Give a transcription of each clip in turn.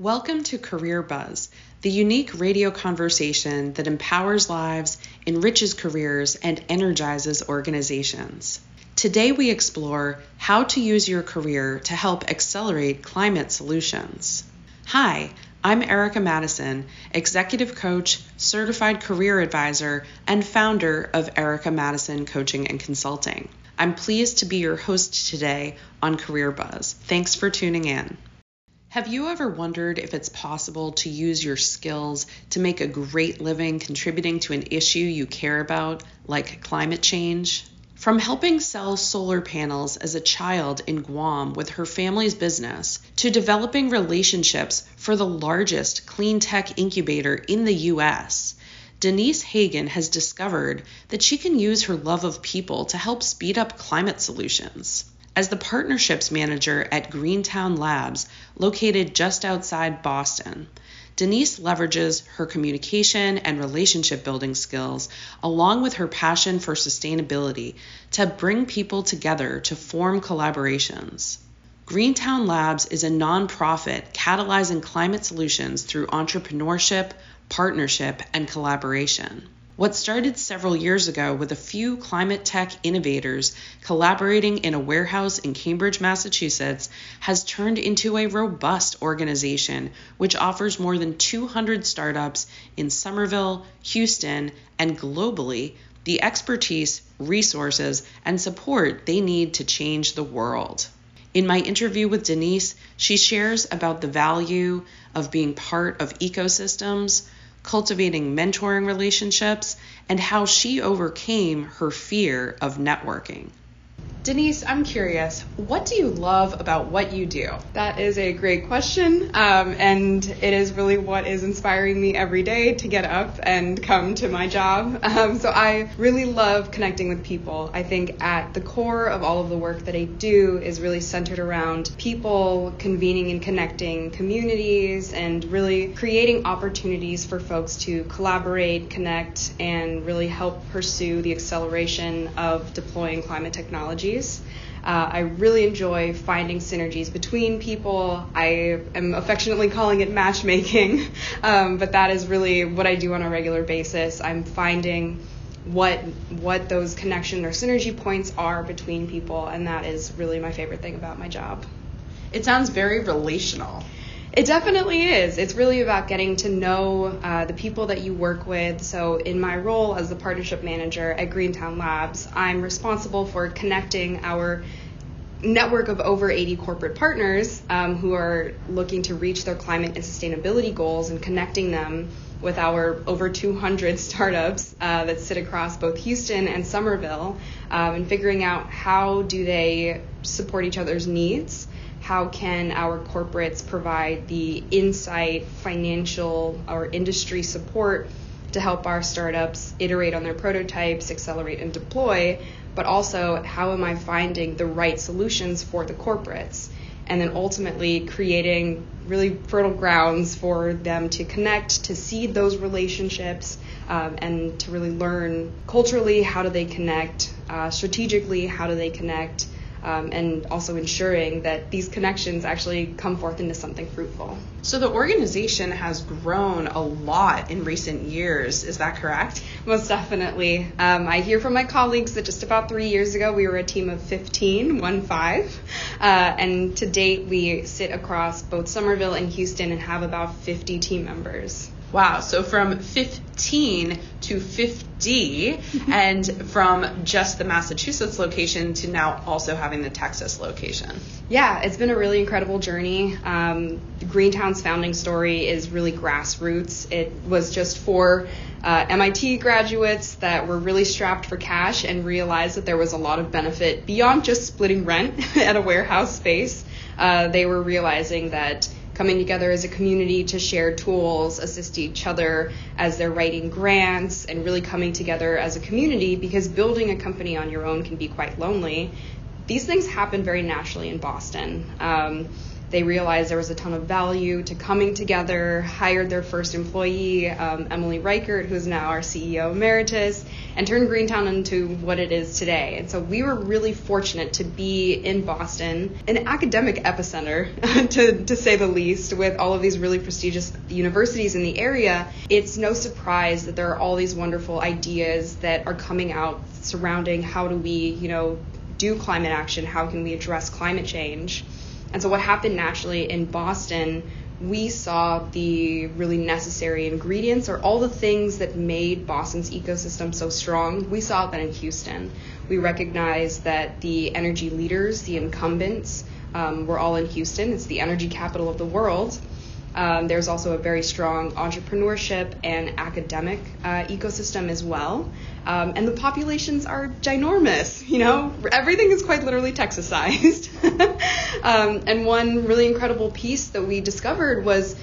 Welcome to Career Buzz, the unique radio conversation that empowers lives, enriches careers, and energizes organizations. Today, we explore how to use your career to help accelerate climate solutions. Hi, I'm Erica Mattison, executive coach, certified career advisor, and founder of Erica Mattison Coaching and Consulting. I'm pleased to be your host today on Career Buzz. Thanks for tuning in. Have you ever wondered if it's possible to use your skills to make a great living contributing to an issue you care about, like climate change? From helping sell solar panels as a child in Guam with her family's business, to developing relationships for the largest clean tech incubator in the US, Denise Hagen has discovered that she can use her love of people to help speed up climate solutions. As the partnerships manager at Greentown Labs, located just outside Boston, Denise leverages her communication and relationship building skills, along with her passion for sustainability, to bring people together to form collaborations. Greentown Labs is a nonprofit catalyzing climate solutions through entrepreneurship, partnership, and collaboration. What started several years ago with a few climate tech innovators collaborating in a warehouse in Cambridge, Massachusetts, has turned into a robust organization which offers more than 200 startups in Somerville, Houston, and globally the expertise, resources, and support they need to change the world. In my interview with Denise, she shares about the value of being part of ecosystems cultivating mentoring relationships, and how she overcame her fear of networking. Denise, I'm curious, what do you love about what you do? That is a great question, um, and it is really what is inspiring me every day to get up and come to my job. Um, so I really love connecting with people. I think at the core of all of the work that I do is really centered around people convening and connecting communities and really creating opportunities for folks to collaborate, connect, and really help pursue the acceleration of deploying climate technology synergies. Uh, I really enjoy finding synergies between people. I am affectionately calling it matchmaking, um, but that is really what I do on a regular basis. I'm finding what what those connection or synergy points are between people, and that is really my favorite thing about my job. It sounds very relational. It definitely is. It's really about getting to know uh, the people that you work with. So, in my role as the partnership manager at Greentown Labs, I'm responsible for connecting our network of over 80 corporate partners um, who are looking to reach their climate and sustainability goals and connecting them with our over 200 startups uh, that sit across both Houston and Somerville um, and figuring out how do they support each other's needs how can our corporates provide the insight, financial, or industry support to help our startups iterate on their prototypes, accelerate, and deploy, but also how am I finding the right solutions for the corporates? And then ultimately creating really fertile grounds for them to connect, to seed those relationships, um, and to really learn culturally how do they connect, uh, strategically how do they connect, um, and also ensuring that these connections actually come forth into something fruitful. So the organization has grown a lot in recent years. Is that correct? Most definitely. Um, I hear from my colleagues that just about three years ago we were a team of 15, one five, uh, and to date we sit across both Somerville and Houston and have about 50 team members. Wow, so from 15 to 50, and from just the Massachusetts location to now also having the Texas location. Yeah, it's been a really incredible journey. Um, Greentown's founding story is really grassroots. It was just for uh, MIT graduates that were really strapped for cash and realized that there was a lot of benefit beyond just splitting rent at a warehouse space. Uh, they were realizing that coming together as a community to share tools, assist each other as they're writing grants, and really coming together as a community because building a company on your own can be quite lonely. These things happen very naturally in Boston. Um, They realized there was a ton of value to coming together, hired their first employee, um, Emily Reichert, who's now our CEO emeritus, and turned Greentown into what it is today. And so we were really fortunate to be in Boston, an academic epicenter, to, to say the least, with all of these really prestigious universities in the area. It's no surprise that there are all these wonderful ideas that are coming out surrounding how do we, you know, do climate action, how can we address climate change. And so, what happened naturally in Boston, we saw the really necessary ingredients or all the things that made Boston's ecosystem so strong. We saw that in Houston. We recognized that the energy leaders, the incumbents, um, were all in Houston. It's the energy capital of the world. Um, there's also a very strong entrepreneurship and academic uh, ecosystem as well. Um, and the populations are ginormous, you know, everything is quite literally Texasized. um, and one really incredible piece that we discovered was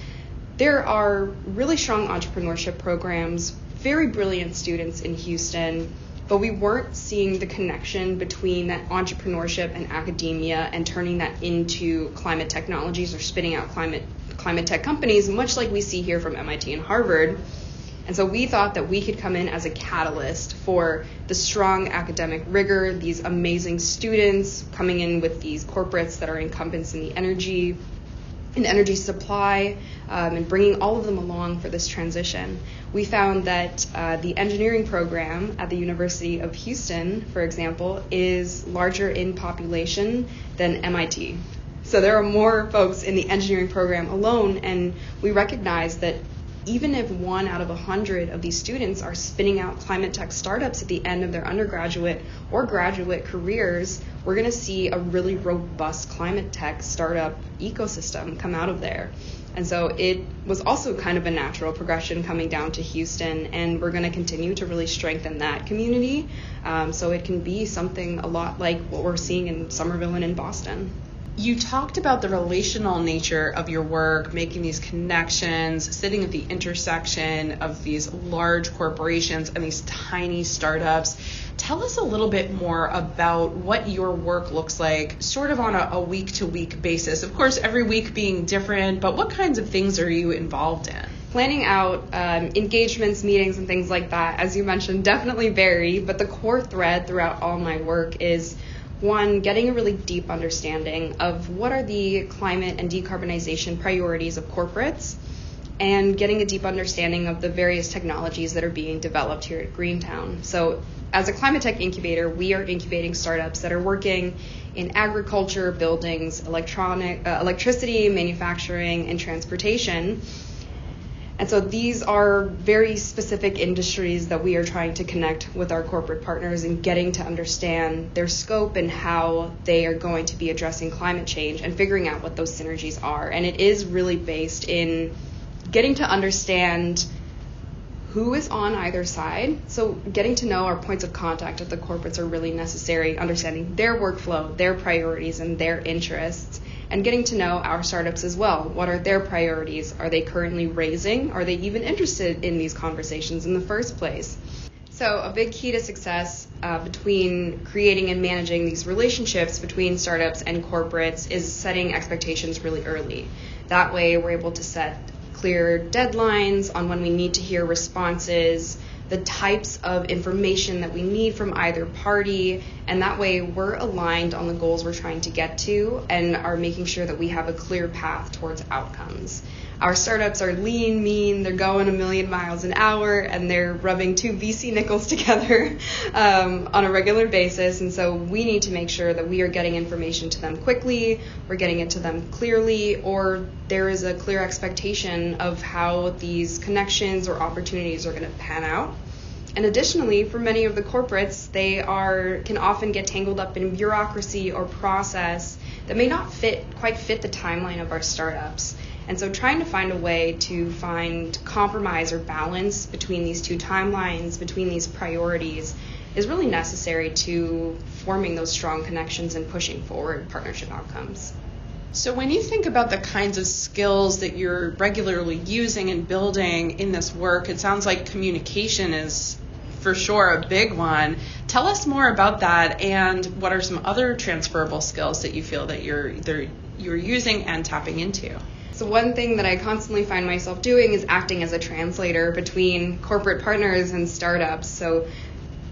there are really strong entrepreneurship programs, very brilliant students in Houston, but we weren't seeing the connection between that entrepreneurship and academia and turning that into climate technologies or spitting out climate climate tech companies, much like we see here from MIT and Harvard. And so we thought that we could come in as a catalyst for the strong academic rigor, these amazing students coming in with these corporates that are incumbents in the energy in energy supply um, and bringing all of them along for this transition. We found that uh, the engineering program at the University of Houston, for example, is larger in population than MIT. So there are more folks in the engineering program alone, and we recognize that even if one out of a hundred of these students are spinning out climate tech startups at the end of their undergraduate or graduate careers, we're going to see a really robust climate tech startup ecosystem come out of there. And so it was also kind of a natural progression coming down to Houston, and we're going to continue to really strengthen that community um, so it can be something a lot like what we're seeing in Somerville and in Boston you talked about the relational nature of your work, making these connections, sitting at the intersection of these large corporations and these tiny startups. Tell us a little bit more about what your work looks like, sort of on a week to week basis. Of course, every week being different, but what kinds of things are you involved in? planning out um, engagements, meetings, and things like that, as you mentioned, definitely vary. But the core thread throughout all my work is one, getting a really deep understanding of what are the climate and decarbonization priorities of corporates, and getting a deep understanding of the various technologies that are being developed here at Greentown. So, as a climate tech incubator, we are incubating startups that are working in agriculture, buildings, electronic, uh, electricity, manufacturing, and transportation and so these are very specific industries that we are trying to connect with our corporate partners and getting to understand their scope and how they are going to be addressing climate change and figuring out what those synergies are. And it is really based in getting to understand who is on either side. So getting to know our points of contact at the corporates are really necessary, understanding their workflow, their priorities, and their interests and getting to know our startups as well. What are their priorities? Are they currently raising? Are they even interested in these conversations in the first place? So, a big key to success uh, between creating and managing these relationships between startups and corporates is setting expectations really early. That way, we're able to set clear deadlines on when we need to hear responses the types of information that we need from either party, and that way we're aligned on the goals we're trying to get to and are making sure that we have a clear path towards outcomes. Our startups are lean, mean, they're going a million miles an hour, and they're rubbing two VC nickels together um, on a regular basis. And so we need to make sure that we are getting information to them quickly, we're getting it to them clearly, or there is a clear expectation of how these connections or opportunities are going to pan out. And additionally, for many of the corporates, they are can often get tangled up in bureaucracy or process that may not fit quite fit the timeline of our startups. And so trying to find a way to find compromise or balance between these two timelines, between these priorities, is really necessary to forming those strong connections and pushing forward partnership outcomes. So, when you think about the kinds of skills that you're regularly using and building in this work, it sounds like communication is for sure a big one. Tell us more about that and what are some other transferable skills that you feel that you're either you're using and tapping into? So, one thing that I constantly find myself doing is acting as a translator between corporate partners and startups. So,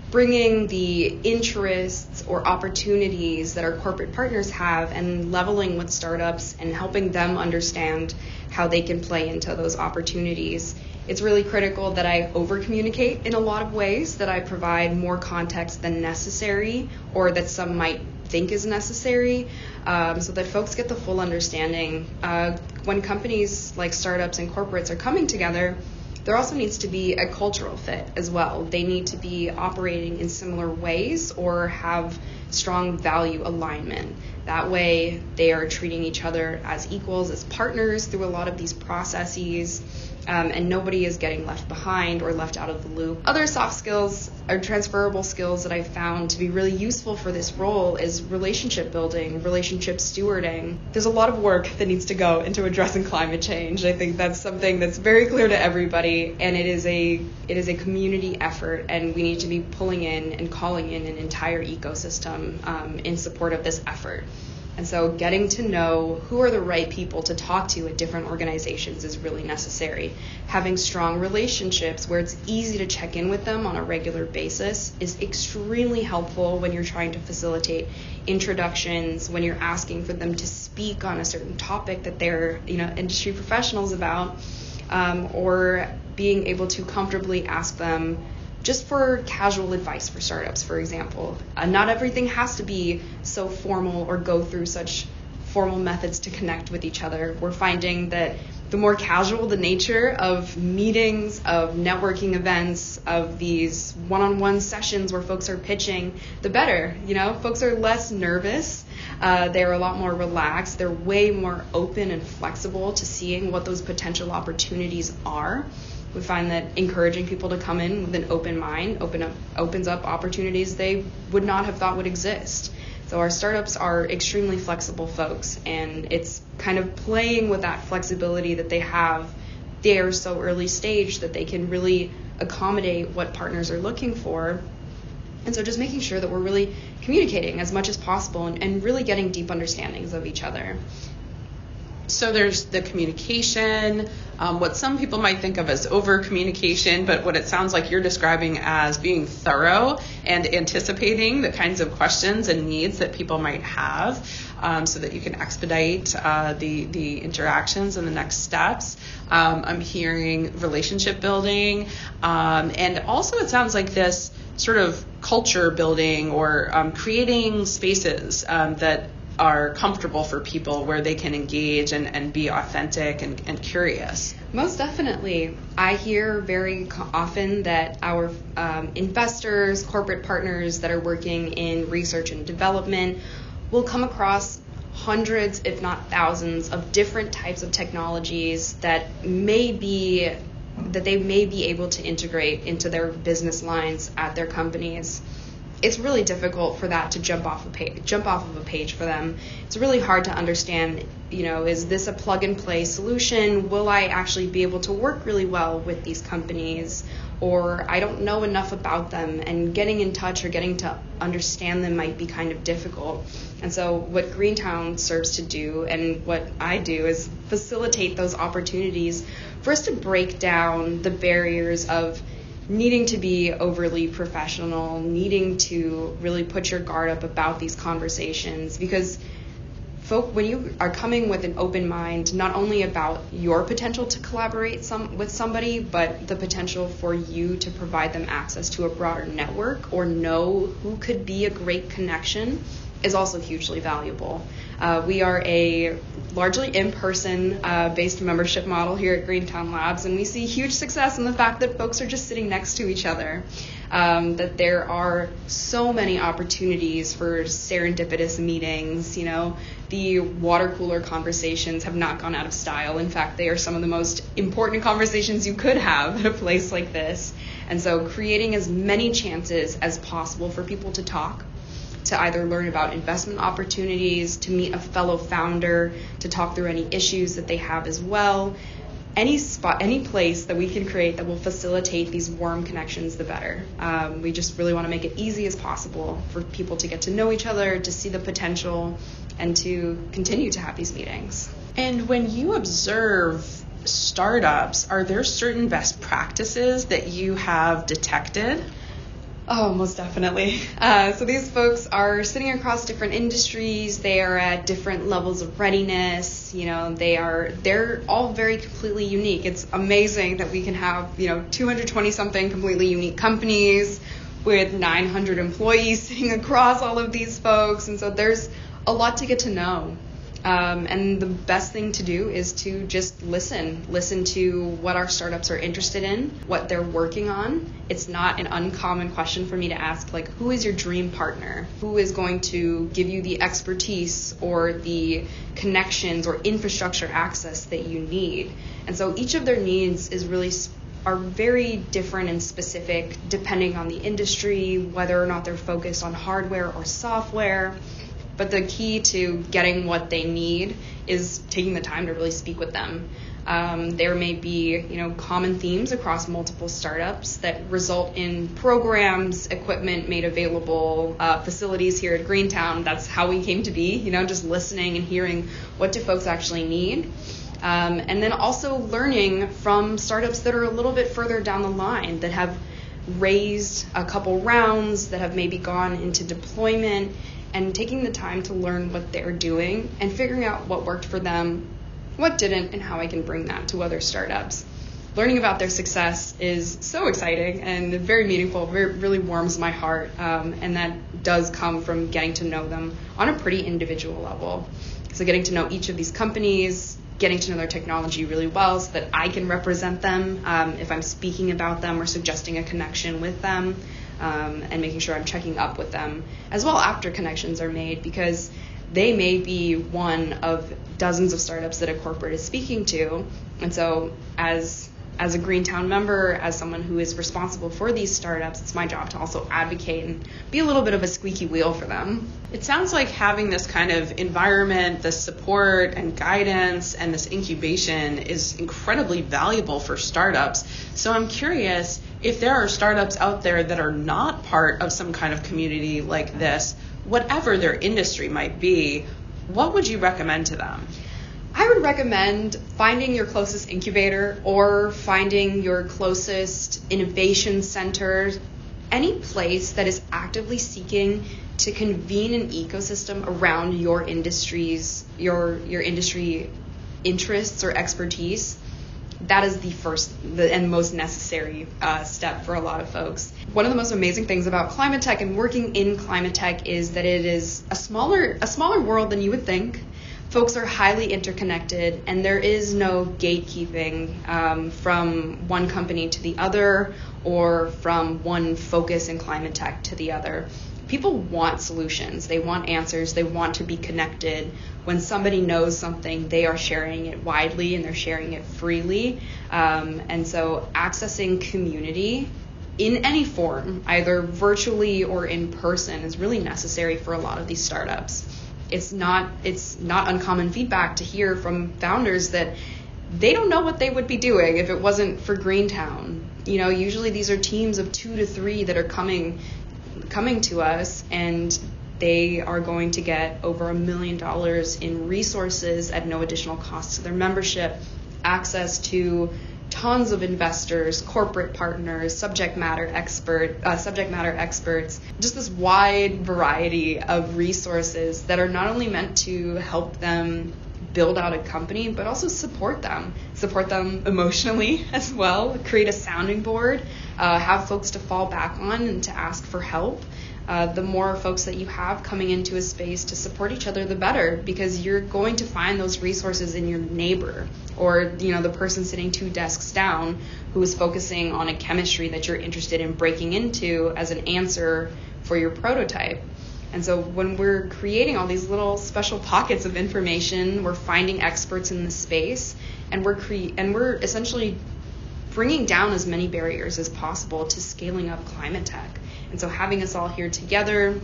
bringing the interests or opportunities that our corporate partners have and leveling with startups and helping them understand how they can play into those opportunities. It's really critical that I over communicate in a lot of ways, that I provide more context than necessary or that some might think is necessary um, so that folks get the full understanding. Uh, when companies like startups and corporates are coming together, there also needs to be a cultural fit as well. They need to be operating in similar ways or have strong value alignment. That way, they are treating each other as equals, as partners through a lot of these processes um, and nobody is getting left behind or left out of the loop. Other soft skills or transferable skills that I've found to be really useful for this role is relationship building, relationship stewarding. There's a lot of work that needs to go into addressing climate change. I think that's something that's very clear to everybody, and it is a it is a community effort, and we need to be pulling in and calling in an entire ecosystem um, in support of this effort. And so getting to know who are the right people to talk to at different organizations is really necessary. Having strong relationships where it's easy to check in with them on a regular basis is extremely helpful when you're trying to facilitate introductions, when you're asking for them to speak on a certain topic that they're, you know, industry professionals about, um, or being able to comfortably ask them just for casual advice for startups, for example. Uh, not everything has to be so formal or go through such formal methods to connect with each other. We're finding that the more casual the nature of meetings, of networking events, of these one on one sessions where folks are pitching, the better. You know, folks are less nervous. Uh, they're a lot more relaxed. They're way more open and flexible to seeing what those potential opportunities are we find that encouraging people to come in with an open mind open up, opens up opportunities they would not have thought would exist. So our startups are extremely flexible folks, and it's kind of playing with that flexibility that they have. They are so early stage that they can really accommodate what partners are looking for. And so just making sure that we're really communicating as much as possible and, and really getting deep understandings of each other so there's the communication, um, what some people might think of as over communication, but what it sounds like you're describing as being thorough and anticipating the kinds of questions and needs that people might have. Um, so that you can expedite uh, the the interactions and the next steps. Um, I'm hearing relationship building, um, and also it sounds like this sort of culture building or um, creating spaces um, that are comfortable for people where they can engage and, and be authentic and, and curious. Most definitely. I hear very often that our um, investors, corporate partners that are working in research and development will come across hundreds, if not thousands, of different types of technologies that may be that they may be able to integrate into their business lines at their companies it's really difficult for that to jump off a page, jump off of a page for them. It's really hard to understand, you know, is this a plug and play solution? Will I actually be able to work really well with these companies? Or I don't know enough about them, and getting in touch or getting to understand them might be kind of difficult. And so, what Greentown serves to do, and what I do, is facilitate those opportunities for us to break down the barriers of needing to be overly professional, needing to really put your guard up about these conversations because folk when you are coming with an open mind not only about your potential to collaborate some with somebody but the potential for you to provide them access to a broader network or know who could be a great connection is also hugely valuable. Uh, we are a largely in-person uh, based membership model here at Greentown Labs, and we see huge success in the fact that folks are just sitting next to each other. Um, that there are so many opportunities for serendipitous meetings. You know, the water cooler conversations have not gone out of style. In fact, they are some of the most important conversations you could have at a place like this. And so, creating as many chances as possible for people to talk to either learn about investment opportunities, to meet a fellow founder, to talk through any issues that they have as well. Any spot, any place that we can create that will facilitate these warm connections, the better. Um, we just really want to make it easy as possible for people to get to know each other, to see the potential, and to continue to have these meetings. And when you observe startups, are there certain best practices that you have detected? Oh, most definitely. Uh, so these folks are sitting across different industries. They are at different levels of readiness. You know, they are they're all very completely unique. It's amazing that we can have you know 220 something completely unique companies with 900 employees sitting across all of these folks, and so there's a lot to get to know. Um, and the best thing to do is to just listen. Listen to what our startups are interested in, what they're working on. It's not an uncommon question for me to ask, like, who is your dream partner? Who is going to give you the expertise or the connections or infrastructure access that you need? And so each of their needs is really are very different and specific depending on the industry, whether or not they're focused on hardware or software. But the key to getting what they need is taking the time to really speak with them. Um, there may be, you know, common themes across multiple startups that result in programs, equipment made available, uh, facilities here at Greentown. That's how we came to be, you know, just listening and hearing what do folks actually need. Um, and then also learning from startups that are a little bit further down the line that have raised a couple rounds, that have maybe gone into deployment and taking the time to learn what they're doing and figuring out what worked for them, what didn't, and how I can bring that to other startups. Learning about their success is so exciting and very meaningful, very, really warms my heart, um, and that does come from getting to know them on a pretty individual level. So, getting to know each of these companies, getting to know their technology really well so that I can represent them um, if I'm speaking about them or suggesting a connection with them um, and making sure I'm checking up with them as well after connections are made because they may be one of dozens of startups that a corporate is speaking to. And so, as as a Greentown member, as someone who is responsible for these startups, it's my job to also advocate and be a little bit of a squeaky wheel for them. It sounds like having this kind of environment, the support and guidance, and this incubation is incredibly valuable for startups. So I'm curious if there are startups out there that are not part of some kind of community like this, whatever their industry might be, what would you recommend to them? I would recommend finding your closest incubator or finding your closest innovation center, any place that is actively seeking to convene an ecosystem around your industries, your your industry interests or expertise that is the first and most necessary uh, step for a lot of folks. One of the most amazing things about climate tech and working in climate tech is that it is a smaller a smaller world than you would think. Folks are highly interconnected, and there is no gatekeeping um, from one company to the other or from one focus in climate tech to the other people want solutions. They want answers. They want to be connected. When somebody knows something, they are sharing it widely and they're sharing it freely. Um, and so, accessing community in any form, either virtually or in person, is really necessary for a lot of these startups. It's not it's not uncommon feedback to hear from founders that they don't know what they would be doing if it wasn't for Greentown. You know, usually these are teams of two to three that are coming coming to us and they are going to get over a million dollars in resources at no additional cost to their membership, access to tons of investors, corporate partners, subject matter expert, uh, subject matter experts, just this wide variety of resources that are not only meant to help them build out a company, but also support them, support them emotionally as well, create a sounding board, uh, have folks to fall back on and to ask for help. Uh, the more folks that you have coming into a space to support each other, the better, because you're going to find those resources in your neighbor or you know the person sitting two desks down who is focusing on a chemistry that you're interested in breaking into as an answer for your prototype. And so when we're creating all these little special pockets of information, we're finding experts in the space, and we're cre- and we're essentially bringing down as many barriers as possible to scaling up climate tech. And so having us all here together,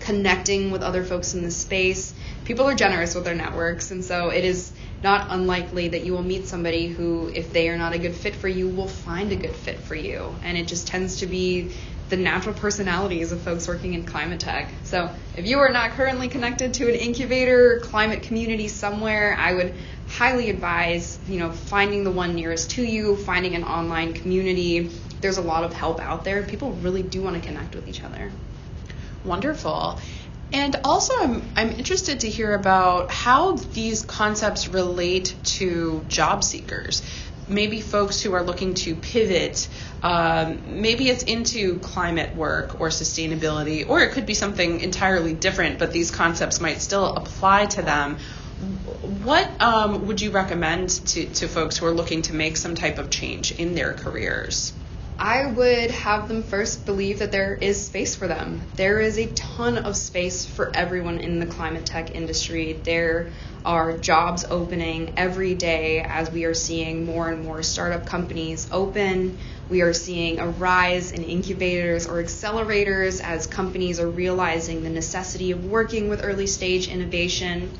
connecting with other folks in the space, people are generous with their networks, and so it is not unlikely that you will meet somebody who, if they are not a good fit for you, will find a good fit for you. And it just tends to be the natural personalities of folks working in climate tech. So if you are not currently connected to an incubator climate community somewhere, I would highly advise, you know, finding the one nearest to you, finding an online community. There's a lot of help out there. People really do want to connect with each other. Wonderful. And also, I'm, I'm interested to hear about how these concepts relate to job seekers. Maybe folks who are looking to pivot, um, maybe it's into climate work or sustainability, or it could be something entirely different, but these concepts might still apply to them. What um, would you recommend to, to folks who are looking to make some type of change in their careers? I would have them first believe that there is space for them. There is a ton of space for everyone in the climate tech industry. There are jobs opening every day as we are seeing more and more startup companies open. We are seeing a rise in incubators or accelerators as companies are realizing the necessity of working with early stage innovation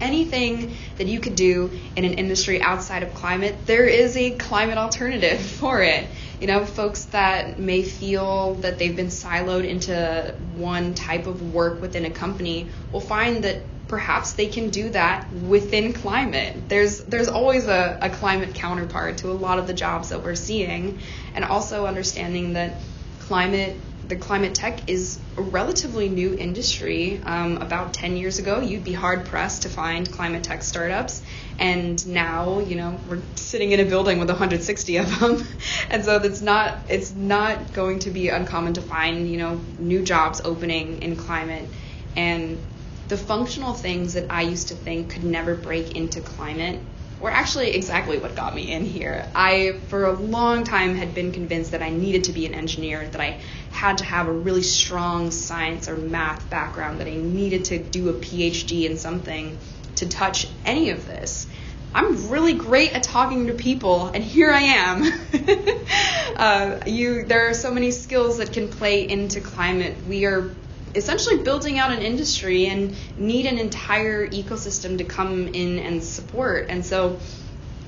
anything that you could do in an industry outside of climate, there is a climate alternative for it you know, folks that may feel that they've been siloed into one type of work within a company will find that perhaps they can do that within climate. There's there's always a, a climate counterpart to a lot of the jobs that we're seeing, and also understanding that climate the climate tech is a relatively new industry. Um, about 10 years ago, you'd be hard pressed to find climate tech startups. And now, you know, we're sitting in a building with 160 of them. and so it's not, it's not going to be uncommon to find, you know, new jobs opening in climate. And the functional things that I used to think could never break into climate were actually exactly what got me in here. I, for a long time, had been convinced that I needed to be an engineer, that I had to have a really strong science or math background, that I needed to do a PhD in something to touch any of this. I'm really great at talking to people, and here I am. uh, you, there are so many skills that can play into climate. We are essentially building out an industry and need an entire ecosystem to come in and support. And so,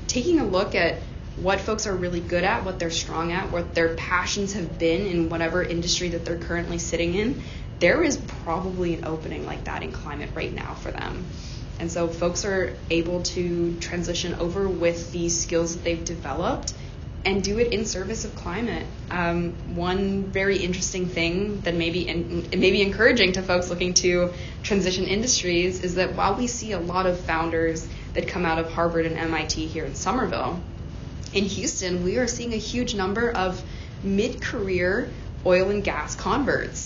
taking a look at what folks are really good at, what they're strong at, what their passions have been in whatever industry that they're currently sitting in, there is probably an opening like that in climate right now for them. And so folks are able to transition over with these skills that they've developed and do it in service of climate. Um, one very interesting thing that may be in, may be encouraging to folks looking to transition industries is that while we see a lot of founders that come out of Harvard and MIT here in Somerville, in Houston we are seeing a huge number of mid-career oil and gas converts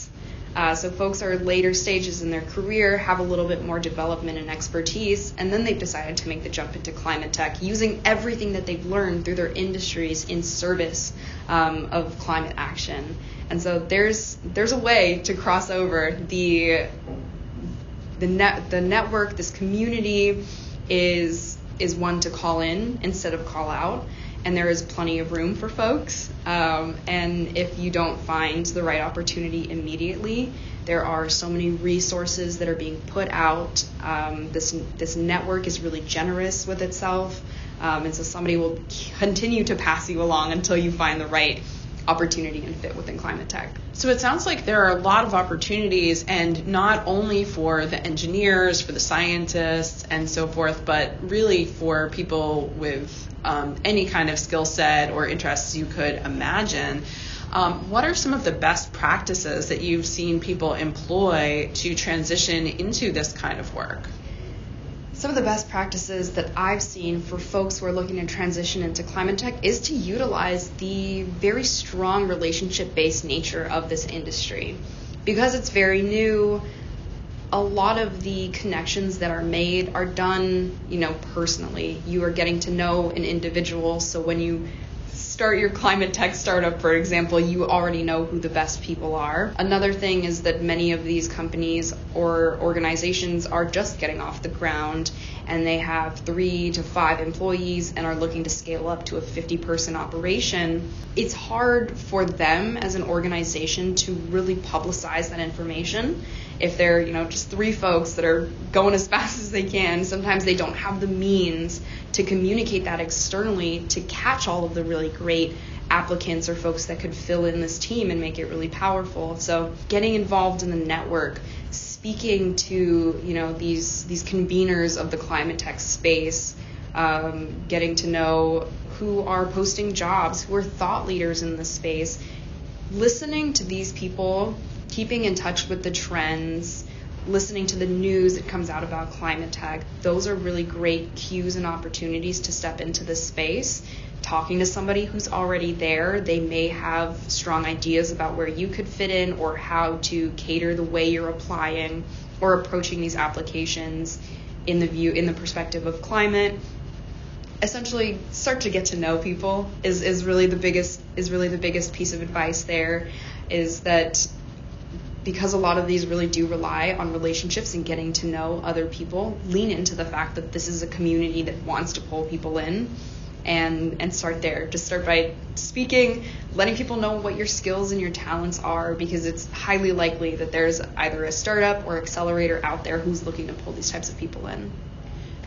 uh, so folks are later stages in their career, have a little bit more development and expertise, and then they've decided to make the jump into climate tech using everything that they've learned through their industries in service um, of climate action. And so there's there's a way to cross over the the net the network. This community is is one to call in instead of call out and there is plenty of room for folks. Um, and if you don't find the right opportunity immediately, there are so many resources that are being put out. Um, this this network is really generous with itself, um, and so somebody will continue to pass you along until you find the right opportunity and fit within climate tech. So it sounds like there are a lot of opportunities, and not only for the engineers, for the scientists, and so forth, but really for people with um, any kind of skill set or interests you could imagine. Um, what are some of the best practices that you've seen people employ to transition into this kind of work? Some of the best practices that I've seen for folks who are looking to transition into climate tech is to utilize the very strong relationship based nature of this industry. Because it's very new, a lot of the connections that are made are done, you know, personally. You are getting to know an individual, so when you start your climate tech startup, for example, you already know who the best people are. Another thing is that many of these companies or organizations are just getting off the ground and they have three to five employees and are looking to scale up to a 50 person operation. It's hard for them as an organization to really publicize that information if they're you know just three folks that are going as fast as they can sometimes they don't have the means to communicate that externally to catch all of the really great applicants or folks that could fill in this team and make it really powerful. So getting involved in the network, speaking to you know these these conveners of the climate tech space, um, getting to know who are posting jobs, who are thought leaders in the space, listening to these people, keeping in touch with the trends, listening to the news that comes out about climate tech, those are really great cues and opportunities to step into this space. Talking to somebody who's already there, they may have strong ideas about where you could fit in or how to cater the way you're applying or approaching these applications in the view in the perspective of climate essentially start to get to know people is, is really the biggest is really the biggest piece of advice there is that because a lot of these really do rely on relationships and getting to know other people, lean into the fact that this is a community that wants to pull people in and and start there. Just start by speaking, letting people know what your skills and your talents are because it's highly likely that there's either a startup or accelerator out there who's looking to pull these types of people in.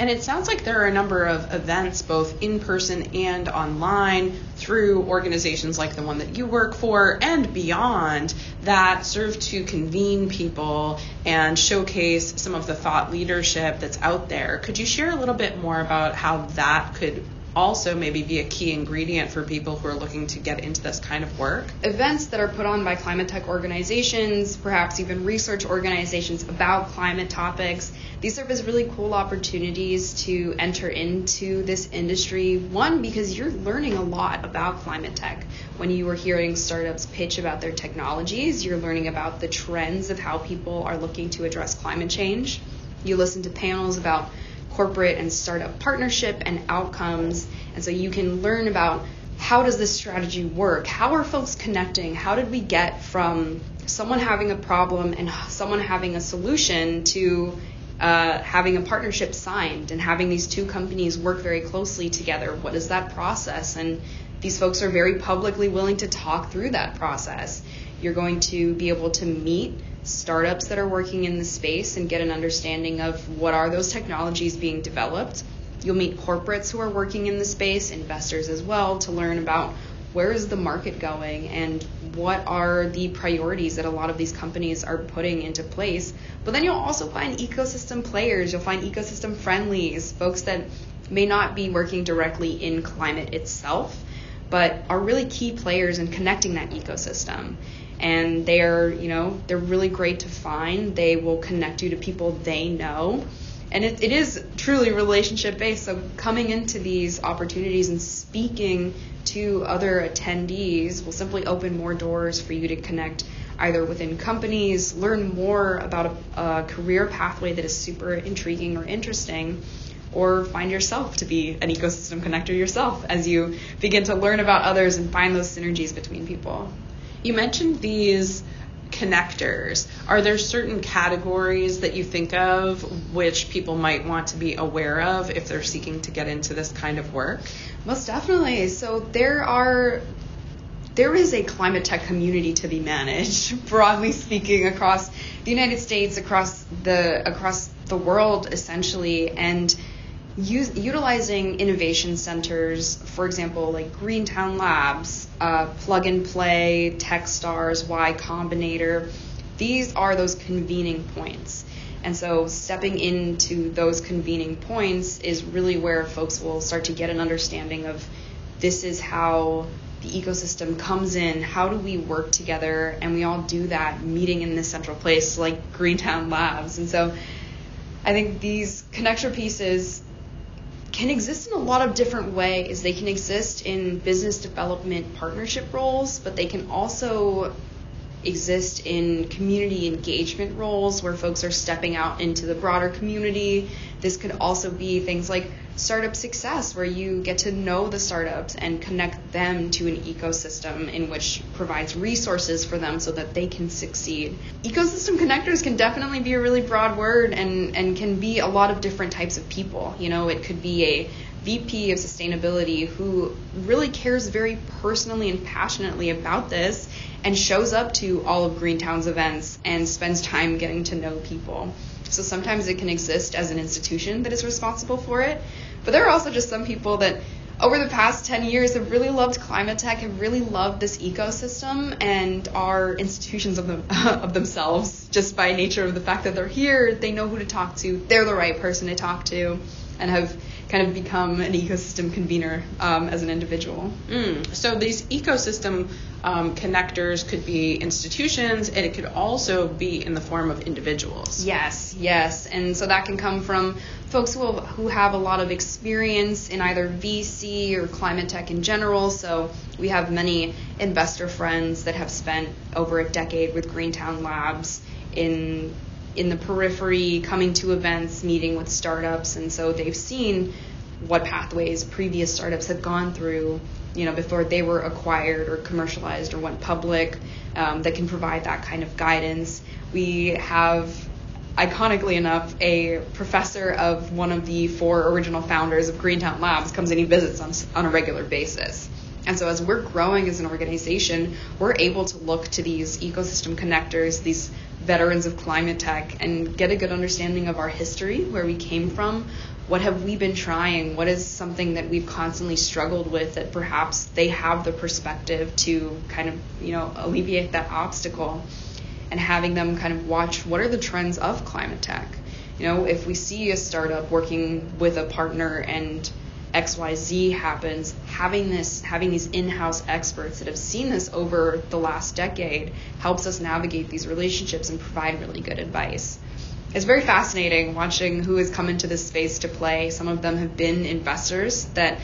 And it sounds like there are a number of events, both in person and online, through organizations like the one that you work for and beyond, that serve to convene people and showcase some of the thought leadership that's out there. Could you share a little bit more about how that could also maybe be a key ingredient for people who are looking to get into this kind of work? Events that are put on by climate tech organizations, perhaps even research organizations about climate topics, these serve as really cool opportunities to enter into this industry. One, because you're learning a lot about climate tech. When you are hearing startups pitch about their technologies, you're learning about the trends of how people are looking to address climate change. You listen to panels about corporate and startup partnership and outcomes. And so you can learn about how does this strategy work? How are folks connecting? How did we get from someone having a problem and someone having a solution to uh, having a partnership signed and having these two companies work very closely together? What is that process? And these folks are very publicly willing to talk through that process. You're going to be able to meet startups that are working in the space and get an understanding of what are those technologies being developed. You'll meet corporates who are working in the space, investors as well, to learn about where is the market going and what are the priorities that a lot of these companies are putting into place. But then you'll also find ecosystem players, you'll find ecosystem friendlies, folks that may not be working directly in climate itself, but are really key players in connecting that ecosystem and they're you know they're really great to find. They will connect you to people they know. And it, it is truly relationship based. So coming into these opportunities and speaking to other attendees will simply open more doors for you to connect either within companies learn more about a, a career pathway that is super intriguing or interesting or find yourself to be an ecosystem connector yourself as you begin to learn about others and find those synergies between people you mentioned these connectors. Are there certain categories that you think of which people might want to be aware of if they're seeking to get into this kind of work? Most definitely. So there are there is a climate tech community to be managed, broadly speaking, across the United States, across the across the world, essentially, and use, utilizing innovation centers, for example, like Greentown Labs, uh, Plug and Play, Techstars, Y Combinator. These are those convening points. And so stepping into those convening points is really where folks will start to get an understanding of this is how the ecosystem comes in, how do we work together, and we all do that meeting in this central place like Greentown Labs. And so I think these connector pieces can exist in a lot of different ways. They can exist in business development partnership roles, but they can also exist in community engagement roles where folks are stepping out into the broader community. This could also be things like startup success, where you get to know the startups and connect them to an ecosystem in which provides resources for them so that they can succeed. Ecosystem connectors can definitely be a really broad word and, and can be a lot of different types of people. You know, it could be a VP of sustainability who really cares very personally and passionately about this and shows up to all of Greentown's events and spends time getting to know people. So sometimes it can exist as an institution that is responsible for it, but there are also just some people that over the past 10 years have really loved climate tech, have really loved this ecosystem and are institutions of, them, of themselves just by nature of the fact that they're here. They know who to talk to, they're the right person to talk to, and have kind of become an ecosystem convener um, as an individual. Mm. So these ecosystem um, connectors could be institutions, and it could also be in the form of individuals. Yes, yes, and so that can come from folks who have, who have a lot of experience in either VC or climate tech in general. So we have many investor friends that have spent over a decade with Greentown Labs in in the periphery, coming to events, meeting with startups, and so they've seen what pathways previous startups have gone through, you know, before they were acquired or commercialized or went public, um, that can provide that kind of guidance. We have, iconically enough, a professor of one of the four original founders of Greentown Labs comes and he visits us on a regular basis. And so, as we're growing as an organization, we're able to look to these ecosystem connectors, these veterans of climate tech, and get a good understanding of our history, where we came from, what have we been trying, what is something that we've constantly struggled with that perhaps they have the perspective to kind of, you know, alleviate that obstacle, and having them kind of watch what are the trends of climate tech. You know, if we see a startup working with a partner and XYZ happens, having this having these in-house experts that have seen this over the last decade helps us navigate these relationships and provide really good advice. It's very fascinating watching who has come into this space to play. Some of them have been investors that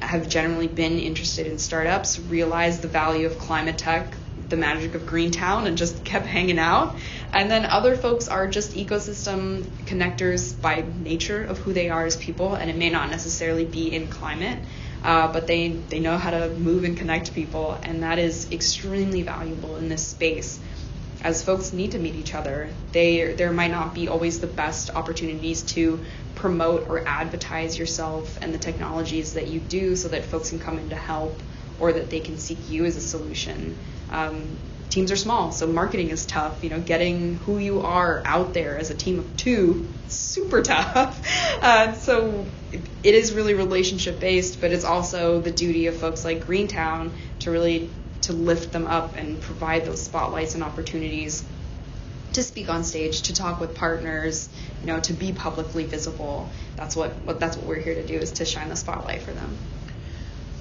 have generally been interested in startups, realize the value of climate tech, the magic of Greentown and just kept hanging out. And then other folks are just ecosystem connectors by nature of who they are as people, and it may not necessarily be in climate. Uh, but they, they know how to move and connect people, and that is extremely valuable in this space as folks need to meet each other. They, there might not be always the best opportunities to promote or advertise yourself and the technologies that you do so that folks can come in to help or that they can seek you as a solution. Um, teams are small, so marketing is tough. You know, getting who you are out there as a team of two, super tough. Uh, so it is really relationship based, but it's also the duty of folks like Greentown to really to lift them up and provide those spotlights and opportunities to speak on stage, to talk with partners, you know, to be publicly visible. That's what, what that's what we're here to do is to shine the spotlight for them.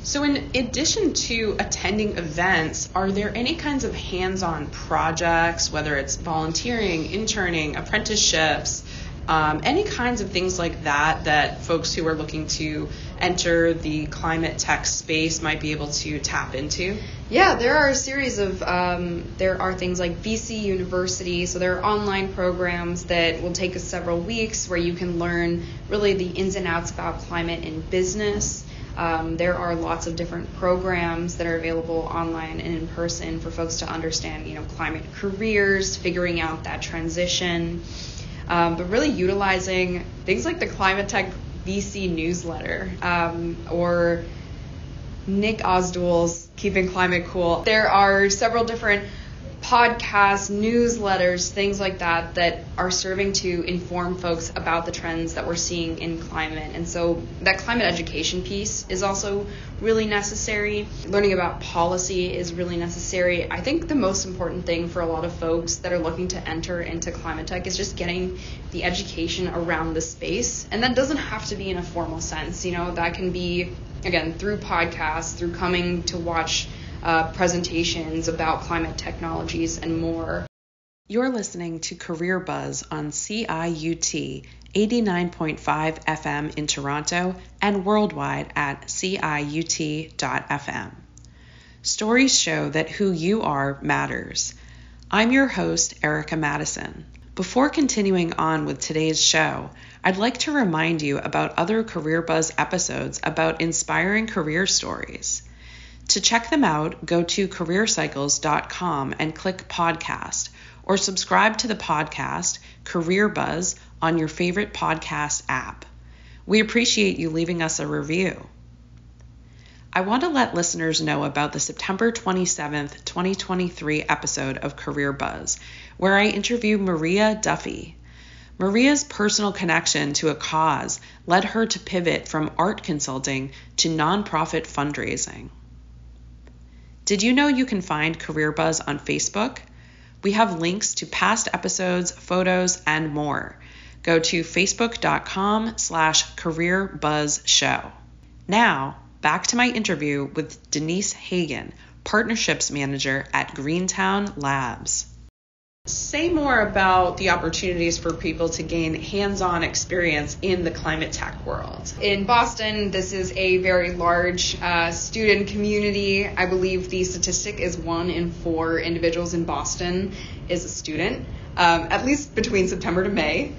So, in addition to attending events, are there any kinds of hands on projects, whether it's volunteering, interning, apprenticeships, um, any kinds of things like that, that folks who are looking to enter the climate tech space might be able to tap into? Yeah, there are a series of, um, there are things like VC University, so there are online programs that will take us several weeks where you can learn really the ins and outs about climate in business. Um, there are lots of different programs that are available online and in person for folks to understand, you know, climate careers, figuring out that transition, um, but really utilizing things like the Climate Tech VC newsletter um, or Nick Osdol's Keeping Climate Cool. There are several different podcasts, newsletters, things like that that are serving to inform folks about the trends that we're seeing in climate. And so that climate education piece is also really necessary. Learning about policy is really necessary. I think the most important thing for a lot of folks that are looking to enter into climate tech is just getting the education around the space. And that doesn't have to be in a formal sense. You know, that can be again through podcasts, through coming to watch uh, presentations about climate technologies and more. You're listening to Career Buzz on CIUT 89.5 FM in Toronto and worldwide at CIUT.FM. Stories show that who you are matters. I'm your host, Erica Mattison. Before continuing on with today's show, I'd like to remind you about other Career Buzz episodes about inspiring career stories. To check them out, go to careercycles.com and click podcast or subscribe to the podcast Career Buzz on your favorite podcast app. We appreciate you leaving us a review. I want to let listeners know about the September 27th, 2023 episode of Career Buzz, where I interview Maria Duffy. Maria's personal connection to a cause led her to pivot from art consulting to nonprofit fundraising. Did you know you can find Career Buzz on Facebook? We have links to past episodes, photos, and more. Go to facebook.com slash careerbuzzshow. Now, back to my interview with Denise Hagen, Partnerships Manager at Greentown Labs. Say more about the opportunities for people to gain hands on experience in the climate tech world. In Boston, this is a very large uh, student community. I believe the statistic is one in four individuals in Boston is a student, um, at least between September to May.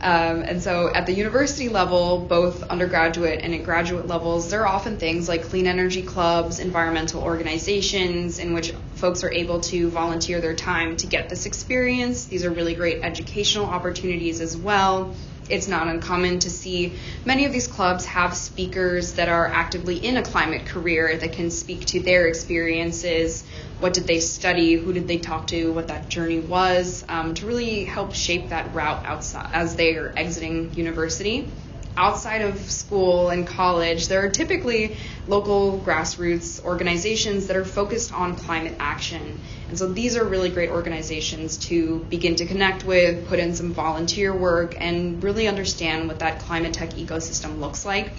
Um, and so at the university level, both undergraduate and at graduate levels, there are often things like clean energy clubs, environmental organizations in which folks are able to volunteer their time to get this experience. These are really great educational opportunities as well it's not uncommon to see many of these clubs have speakers that are actively in a climate career that can speak to their experiences. What did they study? Who did they talk to? What that journey was um, to really help shape that route outside as they are exiting university outside of school and college, there are typically local grassroots organizations that are focused on climate action. And so these are really great organizations to begin to connect with, put in some volunteer work, and really understand what that climate tech ecosystem looks like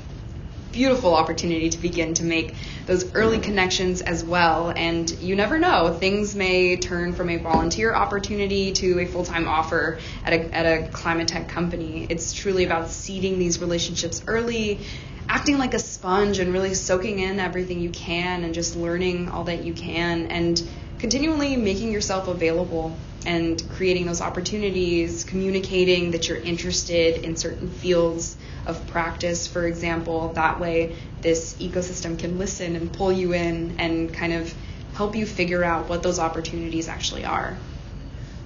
beautiful opportunity to begin to make those early connections as well. And you never know, things may turn from a volunteer opportunity to a full time offer at a, at a climate tech company. It's truly about seeding these relationships early. Acting like a sponge and really soaking in everything you can and just learning all that you can and continually making yourself available and creating those opportunities, communicating that you're interested in certain fields of practice, for example. That way, this ecosystem can listen and pull you in and kind of help you figure out what those opportunities actually are.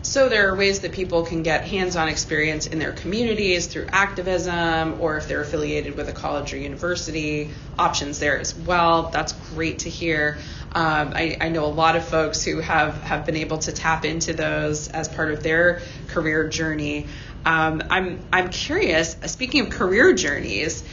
So there are ways that people can get hands-on experience in their communities through activism, or if they're affiliated with a college or university, options there as well. That's great to hear. Um, I, I, know a lot of folks who have have been able to tap into those as part of their career journey. Um, I'm I'm curious. Speaking of career journeys,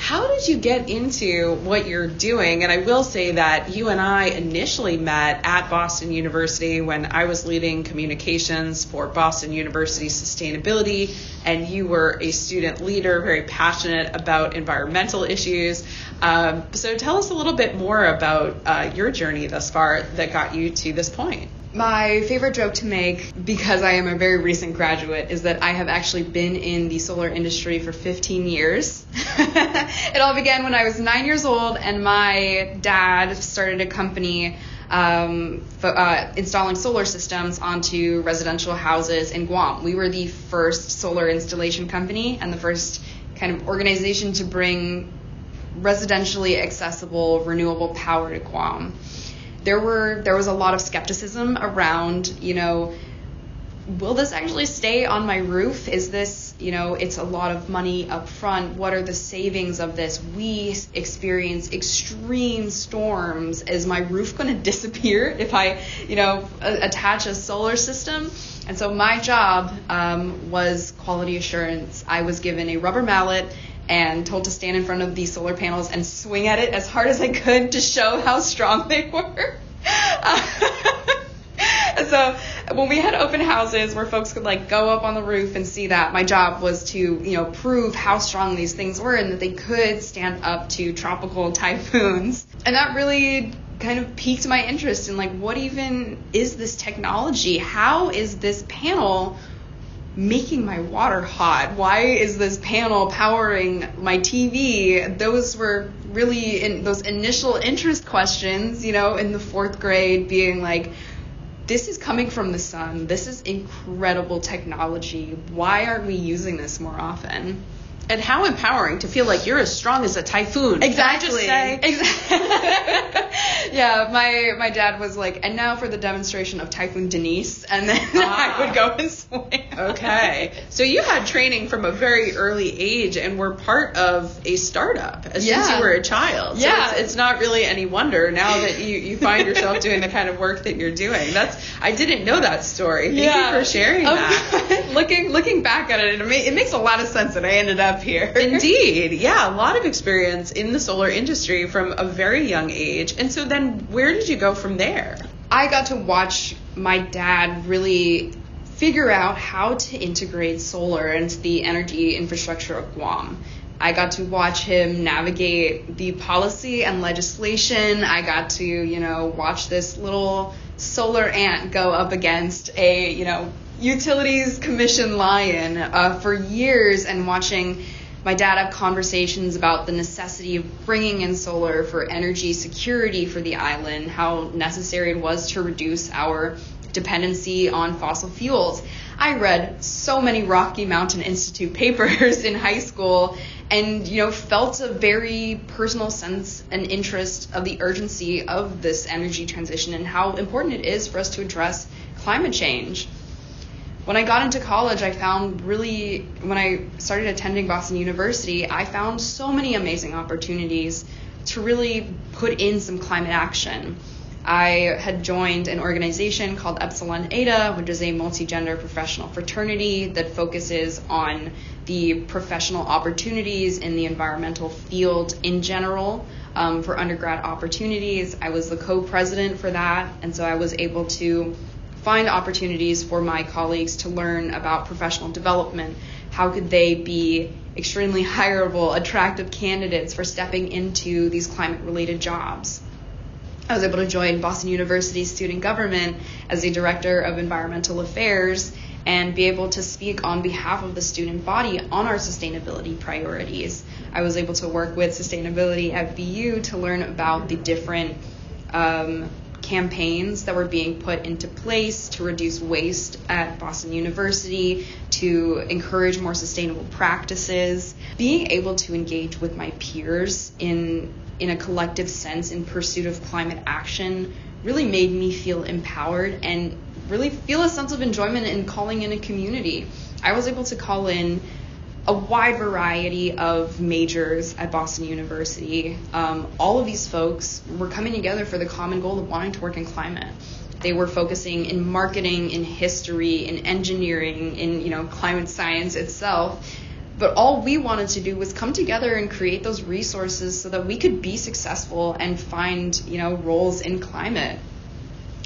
how did you get into what you're doing? And I will say that you and I initially met at Boston University when I was leading communications for Boston University sustainability, and you were a student leader, very passionate about environmental issues. Um, so tell us a little bit more about uh, your journey thus far that got you to this point. My favorite joke to make, because I am a very recent graduate, is that I have actually been in the solar industry for 15 years. it all began when I was nine years old, and my dad started a company um, uh, installing solar systems onto residential houses in Guam. We were the first solar installation company and the first kind of organization to bring residentially accessible renewable power to Guam there were there was a lot of skepticism around, you know, will this actually stay on my roof? Is this, you know, it's a lot of money up front. What are the savings of this? We experience extreme storms. Is my roof going to disappear if I, you know, attach a solar system? And so my job um, was quality assurance. I was given a rubber mallet and told to stand in front of these solar panels and swing at it as hard as I could to show how strong they were. so when we had open houses where folks could like go up on the roof and see that, my job was to you know prove how strong these things were and that they could stand up to tropical typhoons. And that really kind of piqued my interest in like what even is this technology? How is this panel making my water hot? Why is this panel powering my TV? Those were really in those initial interest questions, you know, in the fourth grade, being like, this is coming from the sun. This is incredible technology. Why aren't we using this more often? And how empowering to feel like you're as strong as a typhoon. Exactly. Can I just say? Exactly. yeah, my my dad was like, and now for the demonstration of Typhoon Denise, and then Ah. I would go and swim. Okay. So you had training from a very early age and were part of a startup as since you were a child. So Yeah. it's, it's not really any wonder now that you, you find yourself doing the kind of work that you're doing. That's I didn't know that story. Thank you for sharing Um, that. looking looking back at it, it makes a lot of sense that I ended up here. Indeed. Yeah, a lot of experience in the solar industry from a very young age. And so then where did you go from there? I got to watch my dad really figure out how to integrate solar into the energy infrastructure of Guam. I got to watch him navigate the policy and legislation. I got to, you know, watch this little solar ant go up against a, you know, utilities commission lion uh, for years and watching my dad have conversations about the necessity of bringing in solar for energy security for the island, how necessary it was to reduce our dependency on fossil fuels. I read so many Rocky Mountain Institute papers in high school and you know felt a very personal sense and interest of the urgency of this energy transition and how important it is for us to address climate change when I got into college, I found really, when I started attending Boston University, I found so many amazing opportunities to really put in some climate action. I had joined an organization called Epsilon Eta, which is a multi gender professional fraternity that focuses on the professional opportunities in the environmental field in general um, for undergrad opportunities. I was the co president for that, and so I was able to find opportunities for my colleagues to learn about professional development. How could they be extremely hireable, attractive candidates for stepping into these climate related jobs? I was able to join Boston University's student government as the director of environmental affairs and be able to speak on behalf of the student body on our sustainability priorities. I was able to work with sustainability at BU to learn about the different um, campaigns that were being put into place to reduce waste at Boston University, to encourage more sustainable practices. Being able to engage with my peers in in a collective sense in pursuit of climate action really made me feel empowered and really feel a sense of enjoyment in calling in a community. I was able to call in a wide variety of majors at Boston University. Um, all of these folks were coming together for the common goal of wanting to work in climate. They were focusing in marketing, in history, in engineering, in you know climate science itself. But all we wanted to do was come together and create those resources so that we could be successful and find you know roles in climate.